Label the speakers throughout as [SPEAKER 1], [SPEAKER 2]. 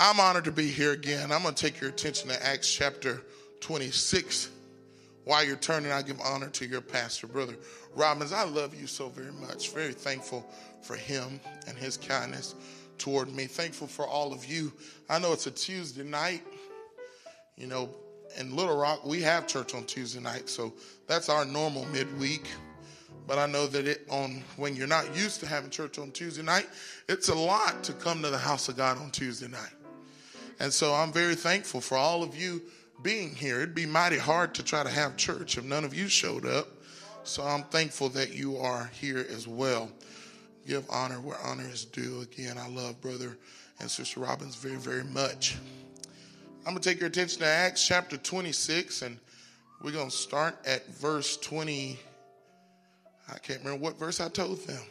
[SPEAKER 1] I'm honored to be here again. I'm going to take your attention to Acts chapter 26. While you're turning, I give honor to your pastor, Brother Robbins. I love you so very much. Very thankful for him and his kindness toward me. Thankful for all of you. I know it's a Tuesday night. You know, in Little Rock, we have church on Tuesday night, so that's our normal midweek. But I know that it on when you're not used to having church on Tuesday night, it's a lot to come to the house of God on Tuesday night. And so I'm very thankful for all of you being here. It'd be mighty hard to try to have church if none of you showed up. So I'm thankful that you are here as well. Give honor where honor is due. Again, I love brother and sister Robbins very, very much. I'm going to take your attention to Acts chapter 26, and we're going to start at verse 20. I can't remember what verse I told them.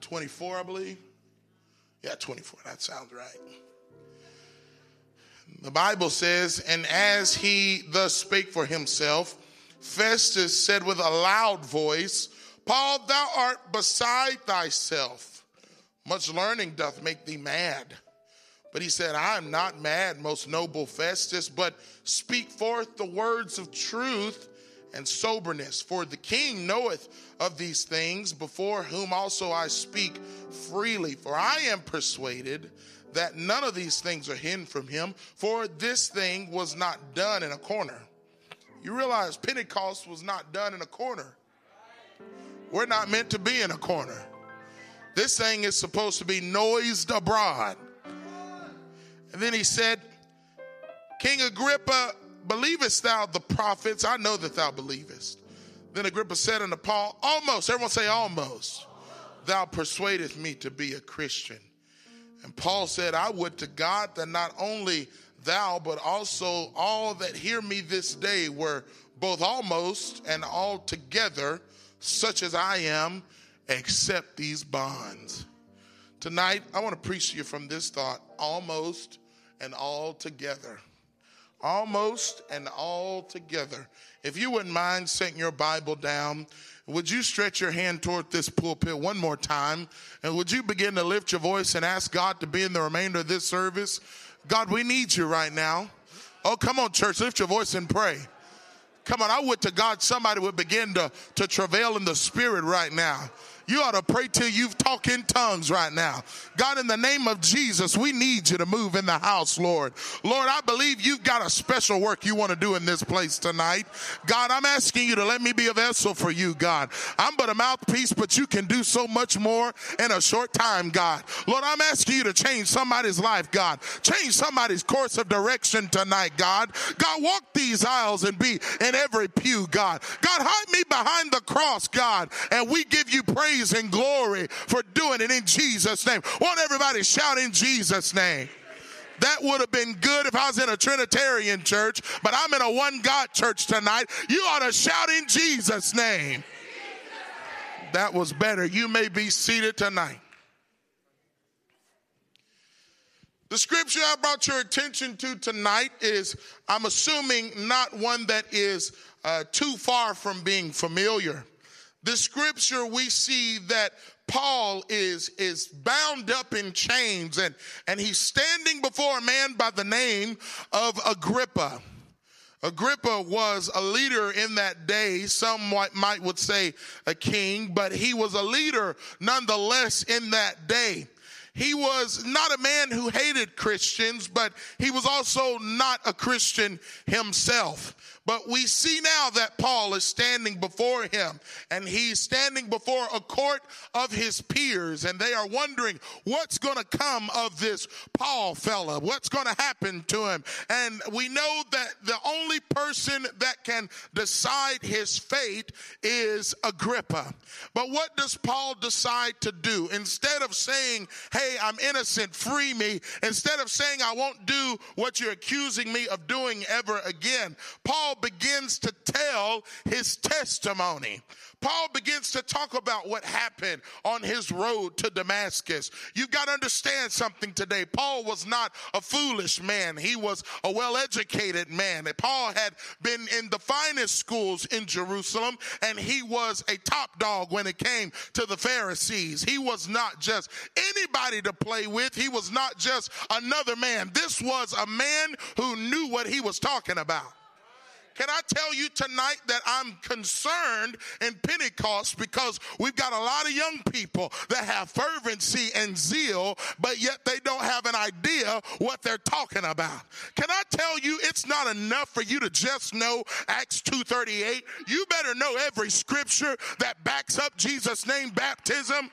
[SPEAKER 1] 24, I believe. Yeah, 24. That sounds right. The Bible says, and as he thus spake for himself, Festus said with a loud voice, Paul, thou art beside thyself. Much learning doth make thee mad. But he said, I am not mad, most noble Festus, but speak forth the words of truth and soberness. For the king knoweth of these things, before whom also I speak freely. For I am persuaded that none of these things are hidden from him, for this thing was not done in a corner. You realize Pentecost was not done in a corner. We're not meant to be in a corner. This thing is supposed to be noised abroad. And then he said, King Agrippa, believest thou the prophets? I know that thou believest. Then Agrippa said unto Paul, Almost, everyone say almost, thou persuadest me to be a Christian. And Paul said, I would to God that not only thou, but also all that hear me this day were both almost and altogether such as I am, except these bonds. Tonight, I want to preach to you from this thought almost and altogether. Almost and altogether. If you wouldn't mind setting your Bible down would you stretch your hand toward this pulpit one more time? And would you begin to lift your voice and ask God to be in the remainder of this service? God, we need you right now. Oh, come on, church, lift your voice and pray. Come on, I would to God somebody would begin to, to travail in the spirit right now. You ought to pray till you talk in tongues right now. God, in the name of Jesus, we need you to move in the house, Lord. Lord, I believe you've got a special work you want to do in this place tonight. God, I'm asking you to let me be a vessel for you, God. I'm but a mouthpiece, but you can do so much more in a short time, God. Lord, I'm asking you to change somebody's life, God. Change somebody's course of direction tonight, God. God, walk these aisles and be in every pew, God. God, hide me behind the cross, God, and we give you praise praise and glory for doing it in Jesus' name. Won't everybody shout in Jesus' name? That would have been good if I was in a Trinitarian church, but I'm in a one God church tonight. You ought to shout in Jesus' name. That was better. You may be seated tonight. The scripture I brought your attention to tonight is, I'm assuming, not one that is uh, too far from being familiar the scripture we see that Paul is, is bound up in chains and, and he's standing before a man by the name of Agrippa. Agrippa was a leader in that day. Some might, might would say a king, but he was a leader nonetheless in that day. He was not a man who hated Christians, but he was also not a Christian himself. But we see now that Paul is standing before him and he's standing before a court of his peers and they are wondering what's going to come of this Paul fella? What's going to happen to him? And we know that the only person that can decide his fate is Agrippa. But what does Paul decide to do? Instead of saying, Hey, I'm innocent, free me, instead of saying, I won't do what you're accusing me of doing ever again, Paul begins to tell his testimony. Paul begins to talk about what happened on his road to Damascus. You've got to understand something today. Paul was not a foolish man. He was a well-educated man. Paul had been in the finest schools in Jerusalem and he was a top dog when it came to the Pharisees. He was not just anybody to play with. He was not just another man. This was a man who knew what he was talking about. Can I tell you tonight that I'm concerned in Pentecost because we've got a lot of young people that have fervency and zeal, but yet they don't have an idea what they're talking about. Can I tell you it's not enough for you to just know Acts 2:38? You better know every scripture that backs up Jesus' name baptism.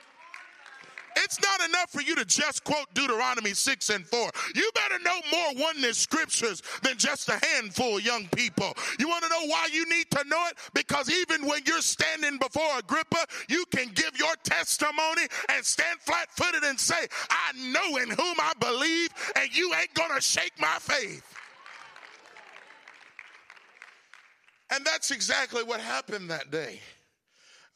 [SPEAKER 1] It's not enough for you to just quote Deuteronomy 6 and 4. You better know more oneness scriptures than just a handful of young people. You want to know why you need to know it? Because even when you're standing before Agrippa, you can give your testimony and stand flat footed and say, I know in whom I believe, and you ain't going to shake my faith. And that's exactly what happened that day.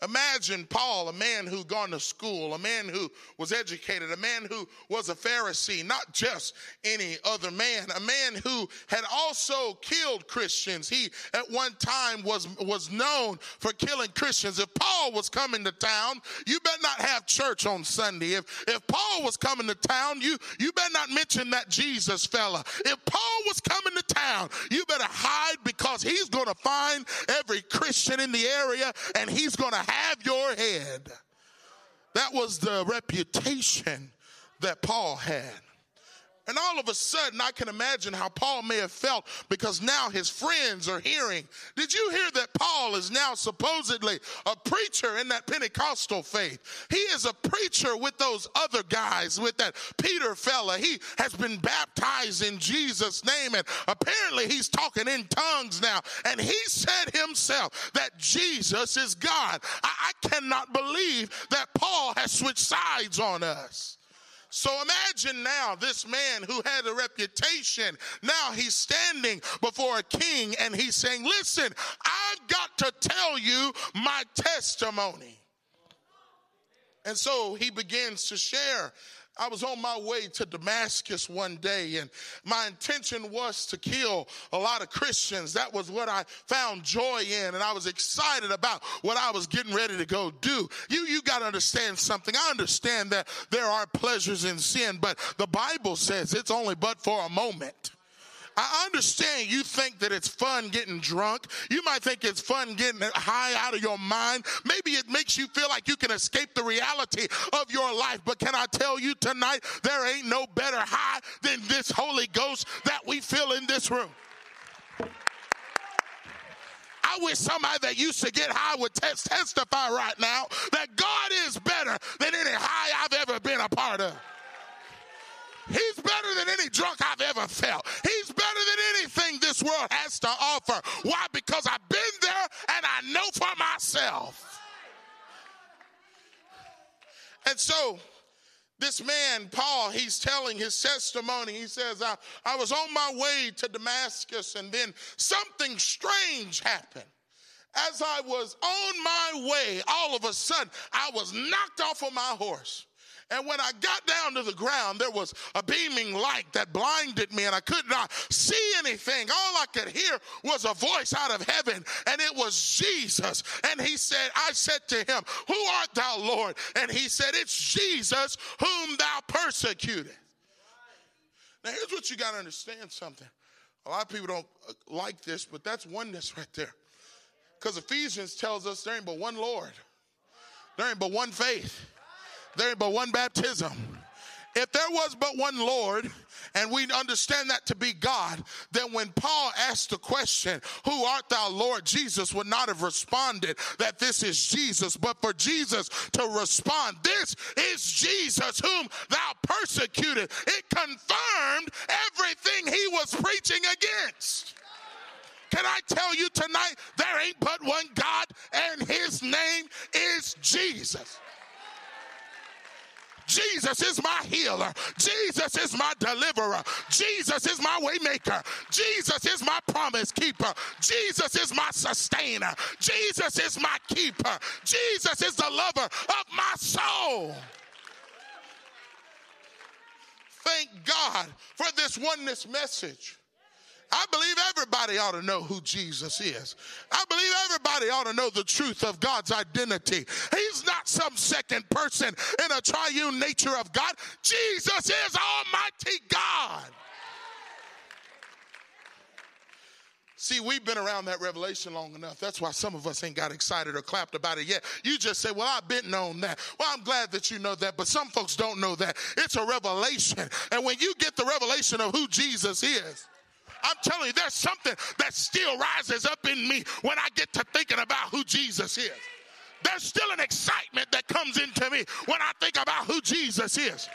[SPEAKER 1] Imagine Paul, a man who'd gone to school, a man who was educated, a man who was a Pharisee, not just any other man, a man who had also killed Christians. He at one time was was known for killing Christians. If Paul was coming to town, you better not have church on Sunday. If if Paul was coming to town, you you better not mention that Jesus fella. If Paul was coming to town, you better hide because he's going to find every Christian in the area and he's going to have your head. That was the reputation that Paul had. And all of a sudden, I can imagine how Paul may have felt because now his friends are hearing. Did you hear that Paul is now supposedly a preacher in that Pentecostal faith? He is a preacher with those other guys, with that Peter fella. He has been baptized in Jesus' name, and apparently he's talking in tongues now. And he said himself that Jesus is God. I, I cannot believe that Paul has switched sides on us. So imagine now this man who had a reputation, now he's standing before a king and he's saying, Listen, I've got to tell you my testimony. And so he begins to share I was on my way to Damascus one day, and my intention was to kill a lot of Christians. That was what I found joy in, and I was excited about what I was getting ready to go do. You, you got to understand something. I understand that there are pleasures in sin, but the Bible says it's only but for a moment. I understand you think that it's fun getting drunk. You might think it's fun getting high out of your mind. Maybe it makes you feel like you can escape the reality of your life. But can I tell you tonight, there ain't no better high than this Holy Ghost that we feel in this room. I wish somebody that used to get high would testify right now that God is better than any high I've ever been a part of. He's better than any drunk I've ever felt. Anything this world has to offer. Why? Because I've been there and I know for myself. And so, this man, Paul, he's telling his testimony. He says, I, I was on my way to Damascus, and then something strange happened. As I was on my way, all of a sudden, I was knocked off of my horse. And when I got down to the ground, there was a beaming light that blinded me and I could not see anything. All I could hear was a voice out of heaven and it was Jesus. And he said, I said to him, Who art thou, Lord? And he said, It's Jesus whom thou persecutest. Now, here's what you got to understand something. A lot of people don't uh, like this, but that's oneness right there. Because Ephesians tells us there ain't but one Lord, there ain't but one faith there but one baptism. If there was but one Lord, and we understand that to be God, then when Paul asked the question, Who art thou, Lord? Jesus would not have responded that this is Jesus, but for Jesus to respond, This is Jesus whom thou persecuted. It confirmed everything he was preaching against. Can I tell you tonight, there ain't but one God, and his name is Jesus. Jesus is my healer. Jesus is my deliverer. Jesus is my waymaker. Jesus is my promise keeper. Jesus is my sustainer. Jesus is my keeper. Jesus is the lover of my soul. Thank God for this oneness message. I believe everybody ought to know who Jesus is. I believe everybody ought to know the truth of God's identity. He's not some second person in a triune nature of God. Jesus is Almighty God. See, we've been around that revelation long enough. That's why some of us ain't got excited or clapped about it yet. You just say, Well, I've been known that. Well, I'm glad that you know that, but some folks don't know that. It's a revelation. And when you get the revelation of who Jesus is, I'm telling you, there's something that still rises up in me when I get to thinking about who Jesus is. There's still an excitement that comes into me when I think about who Jesus is.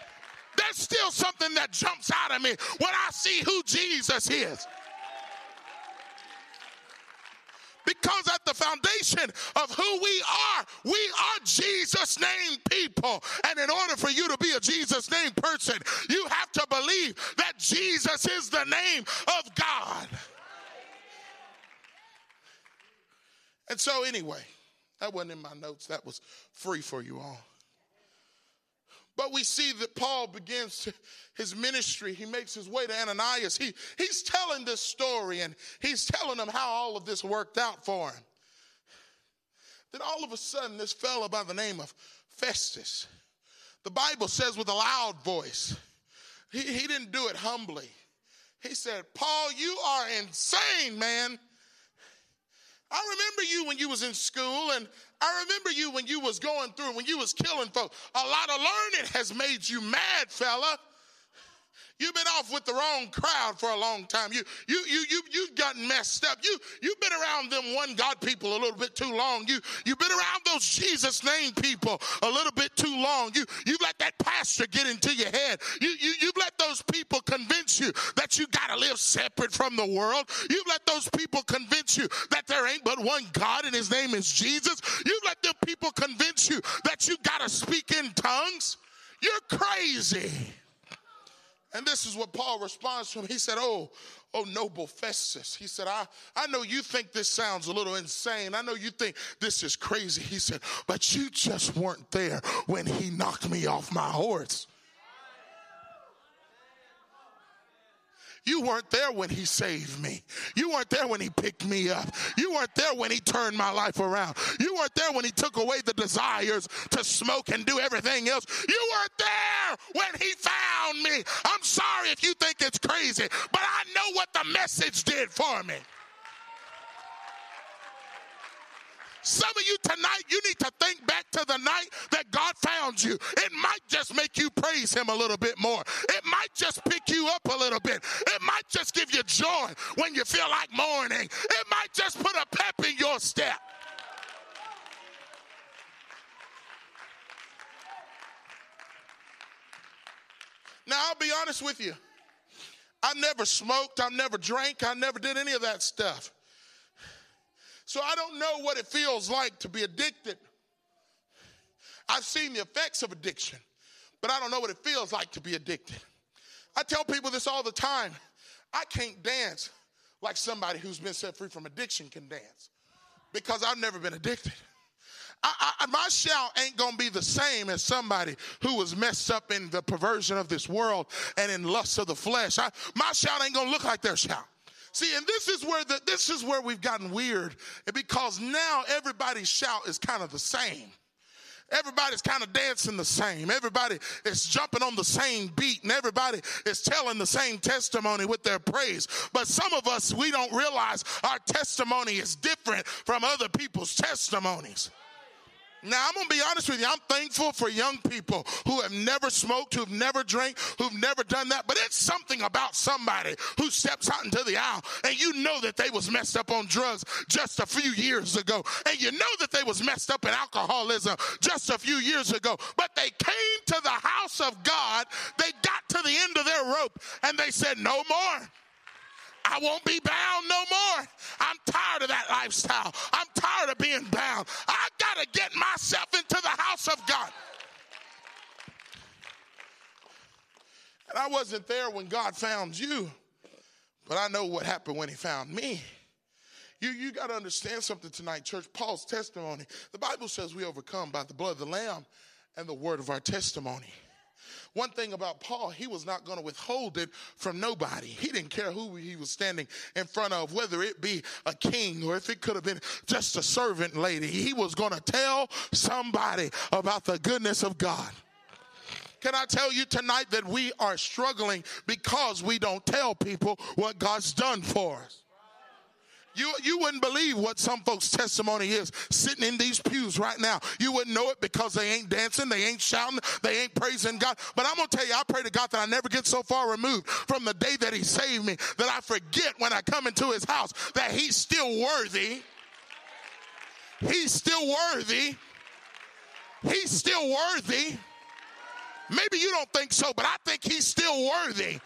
[SPEAKER 1] There's still something that jumps out of me when I see who Jesus is. Because at the foundation of who we are, we are Jesus name people. And in order for you to be a Jesus name person, you have to believe that Jesus is the name of God. And so, anyway, that wasn't in my notes, that was free for you all. But we see that Paul begins his ministry. He makes his way to Ananias. He, he's telling this story and he's telling him how all of this worked out for him. Then all of a sudden, this fellow by the name of Festus, the Bible says with a loud voice, he, he didn't do it humbly. He said, Paul, you are insane, man. I remember you when you was in school and I remember you when you was going through, when you was killing folks. A lot of learning has made you mad, fella. You've been off with the wrong crowd for a long time. You, you, you, you, you've gotten messed up. You, you've been around them one God people a little bit too long. You, you've been around those Jesus name people a little bit too long. You, you've let that pastor get into your head. You, you, you've let those people convince you that you got to live separate from the world. You've let those people convince you that there ain't but one God and his name is Jesus. You've let them people convince you that you got to speak in tongues. You're crazy. And this is what Paul responds to him. He said, Oh, oh, noble Festus. He said, I, I know you think this sounds a little insane. I know you think this is crazy. He said, But you just weren't there when he knocked me off my horse. You weren't there when he saved me. You weren't there when he picked me up. You weren't there when he turned my life around. You weren't there when he took away the desires to smoke and do everything else. You weren't there when he found me. I'm sorry if you think it's crazy, but I know what the message did for me. Some of you tonight, you need to think back to the night that God found you. It might just make you praise Him a little bit more. It might just pick you up a little bit. It might just give you joy when you feel like mourning. It might just put a pep in your step. Now, I'll be honest with you. I never smoked, I never drank, I never did any of that stuff. So I don't know what it feels like to be addicted. I've seen the effects of addiction, but I don't know what it feels like to be addicted. I tell people this all the time. I can't dance like somebody who's been set free from addiction can dance because I've never been addicted. I, I, my shout ain't gonna be the same as somebody who was messed up in the perversion of this world and in lust of the flesh. I, my shout ain't gonna look like their shout. See, and this is where the, this is where we've gotten weird because now everybody's shout is kind of the same. Everybody's kind of dancing the same. Everybody is jumping on the same beat and everybody is telling the same testimony with their praise. But some of us, we don't realize our testimony is different from other people's testimonies. Now, I'm going to be honest with you. I'm thankful for young people who have never smoked, who've never drank, who've never done that. But it's something about somebody who steps out into the aisle and you know that they was messed up on drugs just a few years ago. And you know that they was messed up in alcoholism just a few years ago. But they came to the house of God. They got to the end of their rope and they said, no more. I won't be bound no more. I'm tired of that lifestyle. I'm tired of being bound. I to get myself into the house of God. And I wasn't there when God found you, but I know what happened when he found me. You, you got to understand something tonight, church. Paul's testimony. The Bible says we overcome by the blood of the Lamb and the word of our testimony. One thing about Paul, he was not going to withhold it from nobody. He didn't care who he was standing in front of, whether it be a king or if it could have been just a servant lady. He was going to tell somebody about the goodness of God. Can I tell you tonight that we are struggling because we don't tell people what God's done for us? You, you wouldn't believe what some folks' testimony is sitting in these pews right now. You wouldn't know it because they ain't dancing, they ain't shouting, they ain't praising God. But I'm going to tell you, I pray to God that I never get so far removed from the day that He saved me that I forget when I come into His house that He's still worthy. He's still worthy. He's still worthy. Maybe you don't think so, but I think He's still worthy.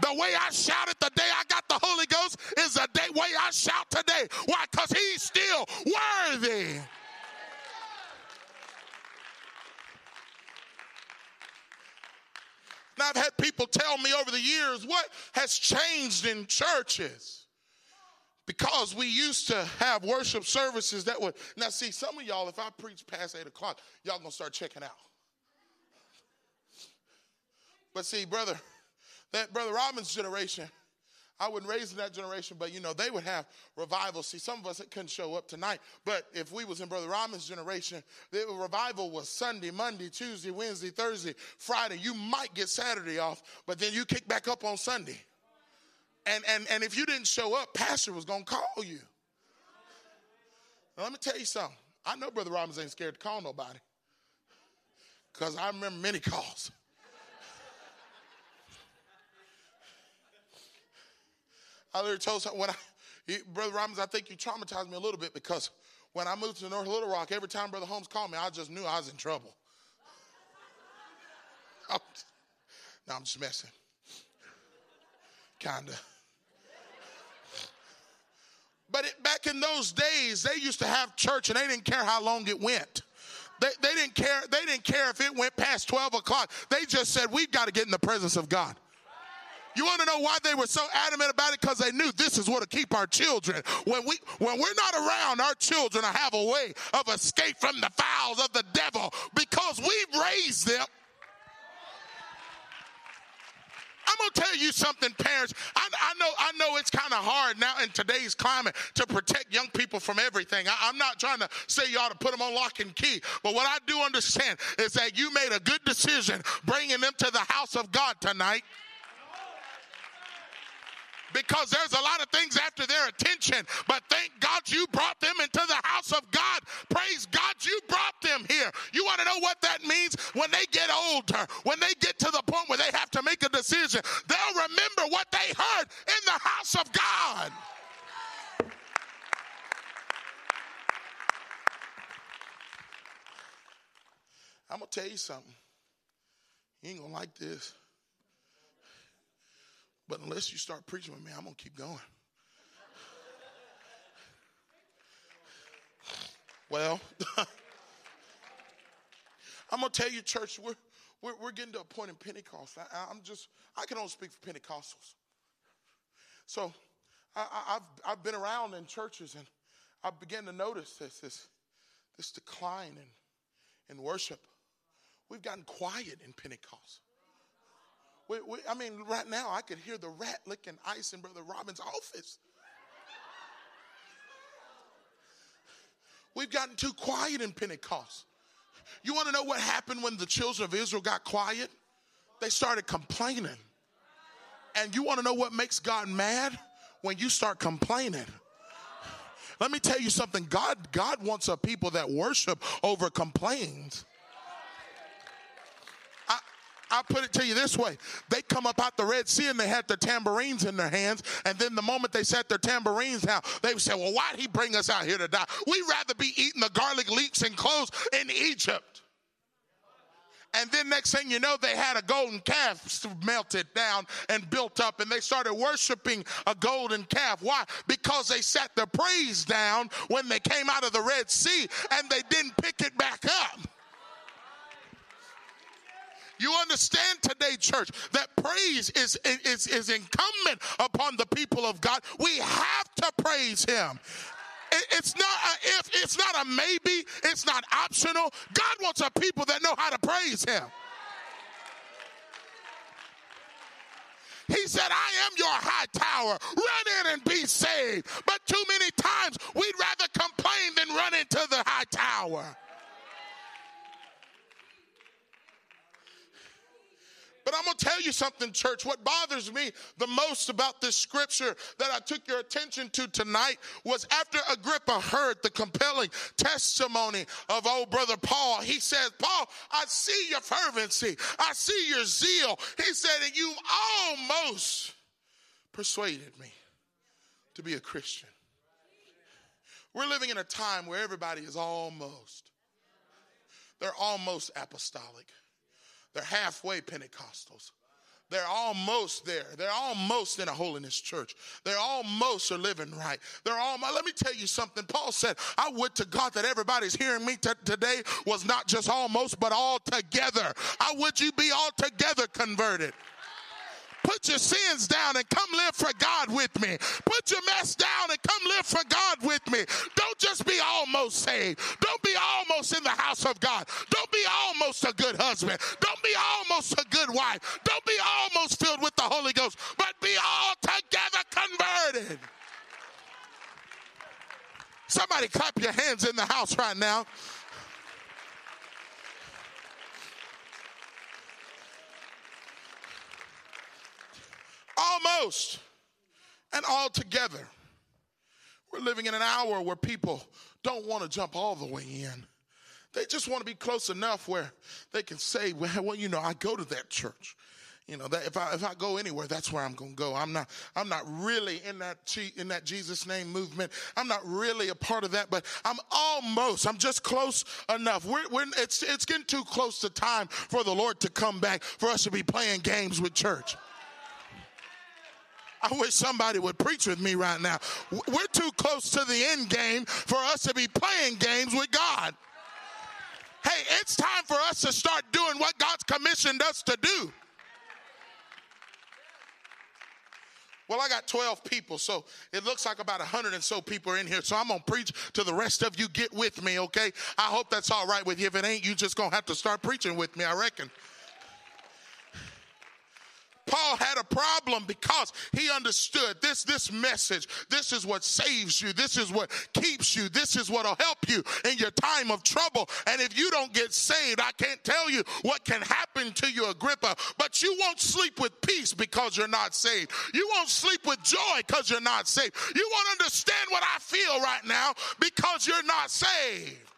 [SPEAKER 1] The way I shouted the day I got the Holy Ghost is the day, way I shout today. Why? Because he's still worthy. Now, I've had people tell me over the years what has changed in churches. Because we used to have worship services that would. Now, see, some of y'all, if I preach past 8 o'clock, y'all gonna start checking out. But see, brother, that Brother Robbins' generation, I wasn't raised in that generation, but you know, they would have revival. See, some of us it couldn't show up tonight, but if we was in Brother Robbins' generation, the revival was Sunday, Monday, Tuesday, Wednesday, Thursday, Friday. You might get Saturday off, but then you kick back up on Sunday. And and and if you didn't show up, Pastor was gonna call you. Now, let me tell you something. I know Brother Robbins ain't scared to call nobody. Because I remember many calls. I literally told when I, Brother Robbins, I think you traumatized me a little bit because when I moved to North Little Rock, every time Brother Holmes called me, I just knew I was in trouble. I'm, no, I'm just messing. Kinda. But it, back in those days, they used to have church and they didn't care how long it went. They, they didn't care. They didn't care if it went past 12 o'clock. They just said, we've got to get in the presence of God. You want to know why they were so adamant about it? Because they knew this is what to keep our children. When we when we're not around, our children have a way of escape from the fowls of the devil because we've raised them. I'm gonna tell you something, parents. I, I know, I know it's kind of hard now in today's climate to protect young people from everything. I, I'm not trying to say ought to put them on lock and key, but what I do understand is that you made a good decision bringing them to the house of God tonight because there's a lot of things after their attention. But thank God you brought them into the house of God. Praise God you brought them here. You want to know what that means? When they get older, when they get to the point where they have to make a decision, they'll remember what they heard in the house of God. I'm going to tell you something. You ain't going to like this. But unless you start preaching with me, I'm going to keep going. well, I'm going to tell you, church, we're, we're, we're, getting to a point in Pentecost. I, am just, I can only speak for Pentecostals. So I, have I've been around in churches and I began to notice this, this, this decline in, in worship. We've gotten quiet in Pentecost. We, we, I mean, right now I could hear the rat licking ice in Brother Robbins' office. We've gotten too quiet in Pentecost. You want to know what happened when the children of Israel got quiet? They started complaining. And you want to know what makes God mad? When you start complaining. Let me tell you something. God, God wants a people that worship over complaints. I put it to you this way. They come up out the Red Sea and they had their tambourines in their hands. And then the moment they set their tambourines down, they said, well, why'd he bring us out here to die? We'd rather be eating the garlic leeks and cloves in Egypt. And then next thing you know, they had a golden calf melted down and built up, and they started worshiping a golden calf. Why? Because they set their praise down when they came out of the Red Sea and they didn't pick it back up. You understand today, church, that praise is, is, is incumbent upon the people of God. We have to praise Him. It's not a if, it's not a maybe, it's not optional. God wants a people that know how to praise Him. He said, I am your high tower. Run in and be saved. But too many times we'd rather complain than run into the high tower. But I'm going to tell you something, church. What bothers me the most about this scripture that I took your attention to tonight was after Agrippa heard the compelling testimony of old brother Paul, he says, Paul, I see your fervency. I see your zeal. He said, and you almost persuaded me to be a Christian. We're living in a time where everybody is almost. They're almost apostolic. They're halfway Pentecostals. They're almost there. They're almost in a holiness church. They're almost are living right. They're all. Let me tell you something. Paul said, "I would to God that everybody's hearing me t- today was not just almost, but all together. I would you be all together converted." Put your sins down and come live for God with me. Put your mess down and come live for God almost saved. Don't be almost in the house of God. Don't be almost a good husband. Don't be almost a good wife. Don't be almost filled with the Holy Ghost, but be altogether converted. Somebody clap your hands in the house right now. Almost and all together. We're living in an hour where people don't want to jump all the way in. They just want to be close enough where they can say, well, you know, I go to that church. You know, that if I if I go anywhere, that's where I'm going to go. I'm not I'm not really in that in that Jesus name movement. I'm not really a part of that, but I'm almost. I'm just close enough. We're, we're it's it's getting too close to time for the Lord to come back for us to be playing games with church. I wish somebody would preach with me right now. We're too close to the end game for us to be playing games with God. Hey, it's time for us to start doing what God's commissioned us to do. Well, I got 12 people, so it looks like about 100 and so people are in here. So I'm going to preach to the rest of you. Get with me, okay? I hope that's all right with you. If it ain't, you just going to have to start preaching with me, I reckon. Paul had a problem because he understood this, this message. This is what saves you. This is what keeps you. This is what'll help you in your time of trouble. And if you don't get saved, I can't tell you what can happen to you, Agrippa, but you won't sleep with peace because you're not saved. You won't sleep with joy because you're not saved. You won't understand what I feel right now because you're not saved.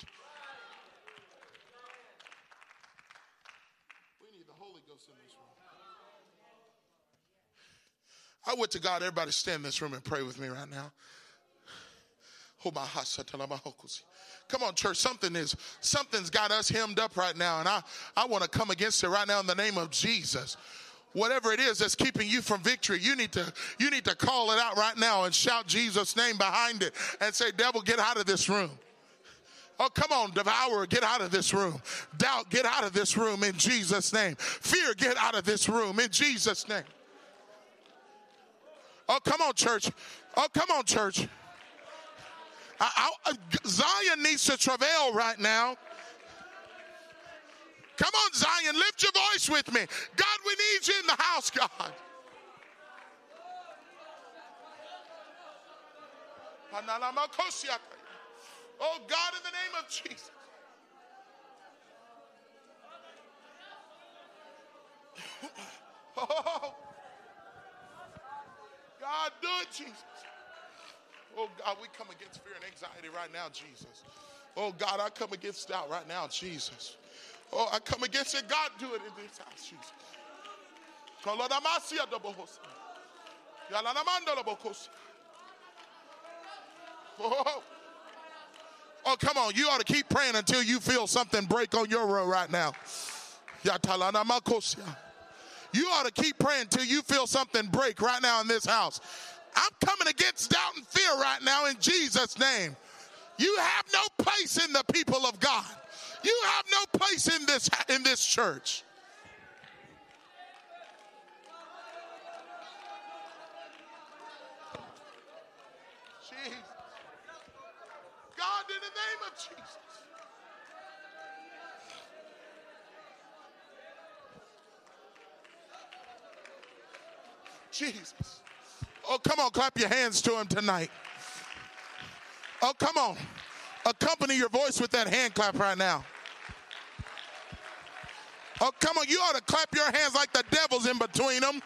[SPEAKER 1] I would to God, everybody stand in this room and pray with me right now. Oh, come on, church. Something is something's got us hemmed up right now, and I, I want to come against it right now in the name of Jesus. Whatever it is that's keeping you from victory, you need to you need to call it out right now and shout Jesus' name behind it and say, Devil, get out of this room. Oh, come on, devourer, get out of this room. Doubt, get out of this room in Jesus' name. Fear, get out of this room in Jesus' name. Oh, come on, church. Oh, come on, church. I, I, uh, Zion needs to travail right now. Come on, Zion, lift your voice with me. God, we need you in the house, God. Oh, God, in the name of Jesus. Oh, God, do it, Jesus. Oh, God, we come against fear and anxiety right now, Jesus. Oh, God, I come against doubt right now, Jesus. Oh, I come against it. God, do it in this house, Jesus. Oh, oh, come on. You ought to keep praying until you feel something break on your road right now. You ought to keep praying till you feel something break right now in this house. I'm coming against doubt and fear right now in Jesus' name. You have no place in the people of God. You have no place in this in this church. Jesus. God in the name of Jesus. Jesus. Oh, come on, clap your hands to him tonight. Oh, come on. Accompany your voice with that hand clap right now. Oh, come on. You ought to clap your hands like the devil's in between them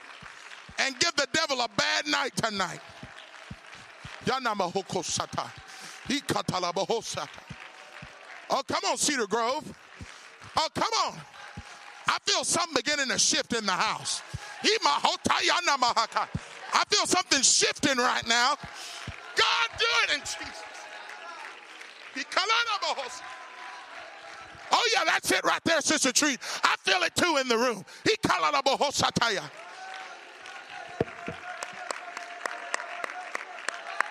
[SPEAKER 1] and give the devil a bad night tonight. Oh, come on, Cedar Grove. Oh, come on. I feel something beginning to shift in the house. I feel something shifting right now. God, do it in Jesus. Oh, yeah, that's it right there, Sister Treat. I feel it too in the room.